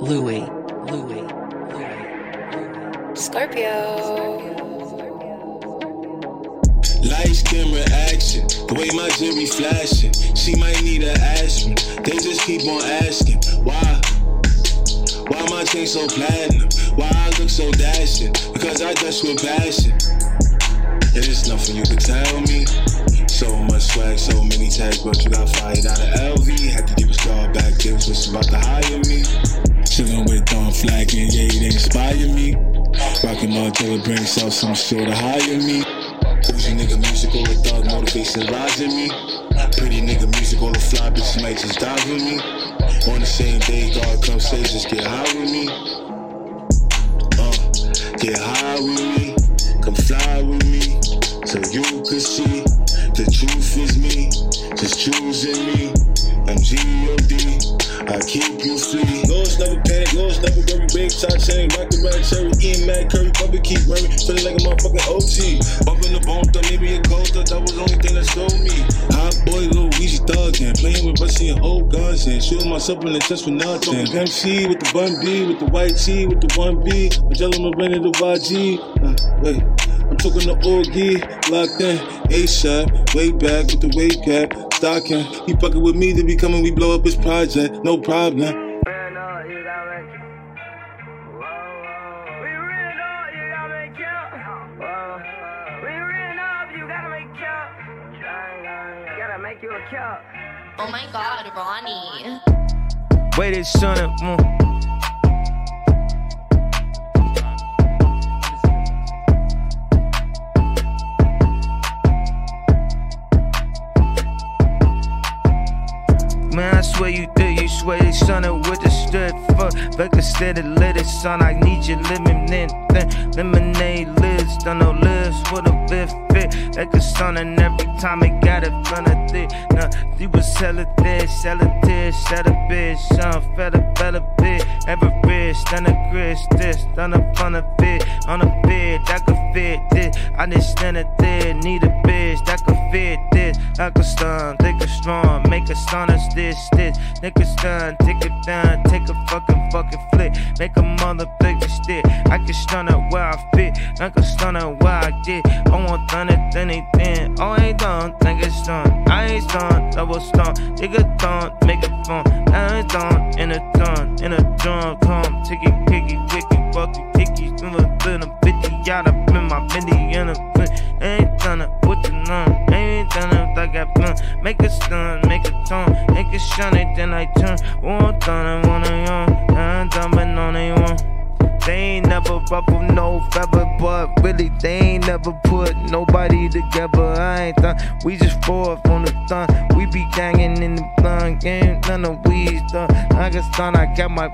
Louis, Louis, Louis. Scorpio. Lights, camera, action. The way my jewelry flashing. She might need an aspirin. They just keep on asking why. Why my chain so platinum? Why I look so dashing? Because I dress with passion. And it's nothing you can tell me. So much swag, so many tags, but you got fired out of LV. Had to give a star back, they was just about to hire me. Chillin' with Don Flack and yeah, they inspire me. Rockin' Margiela bring self some sure to hire me. Bougie nigga music, all the thug motivation lies in me. Pretty nigga music, all the fly bitches might just die with me. On the same day, God comes say, just get high with me. Uh, get high with me, come fly with me, so you can see the truth is me. Just choosing me. I'm G.O.D. I keep you free. Lords never panic, lords never worry. Big top chain, rock the red cherry, eating mad curry, puppy keep worrying. Feeling like a motherfucking OG. Bumping the bone, thought maybe a cold thought that was the only thing that stole me. Hot boy, thug, and playing with Busty and old guns, and shooting myself in the chest for nothing. MC with the bun B, with the white T, with the one B. Magellan Marina, the YG. Uh, wait. I'm talking to Orgy, locked in, A-Shot, way back with the weight cap, stocking. He fucking with me to be coming, we blow up his project, no problem. Oh my god, Ronnie. Wait, it's son of. Mm. You did, you swear they son it with the strip fuck. Like a steady lit it, son. I need you living your lemonade, lemonade lids, done no lives for the fifth fit. Like a son, and every time it got it front of thick. Nah, you was sell it there, sell it there, sell a bitch, son. Fella, fella, bit, ever rich, done a grist, this, done a fun of it, on a bed that could fit this. I just stand it there, need a bitch that could fit this. I could stun, think it strong, make a stun us this, this. Nigga stun, take it down, take a fucking fucking flick, make a mother stick. I can stun it where I fit, I can stun it where I get. I want done it, anything. Oh, ain't done, it's done. I ain't done, double stun, nigga done, make it fun. I ain't done, in a done, in a drum, come, take it, kick it, kick it, fuck it, kick it, in a little 50 out up in my mini in a. Ain't done it, what the none, done like I blunt. Make a stun, make a tone, make it shine it, then I turn. One done, one of young, I'm dumping on a one. They ain't never ruffle no feather, but really they ain't never put nobody together. I ain't done. We just forth on the thun. We be gangin' in the blunt, ain't none of weeds done. I got stun, I got my.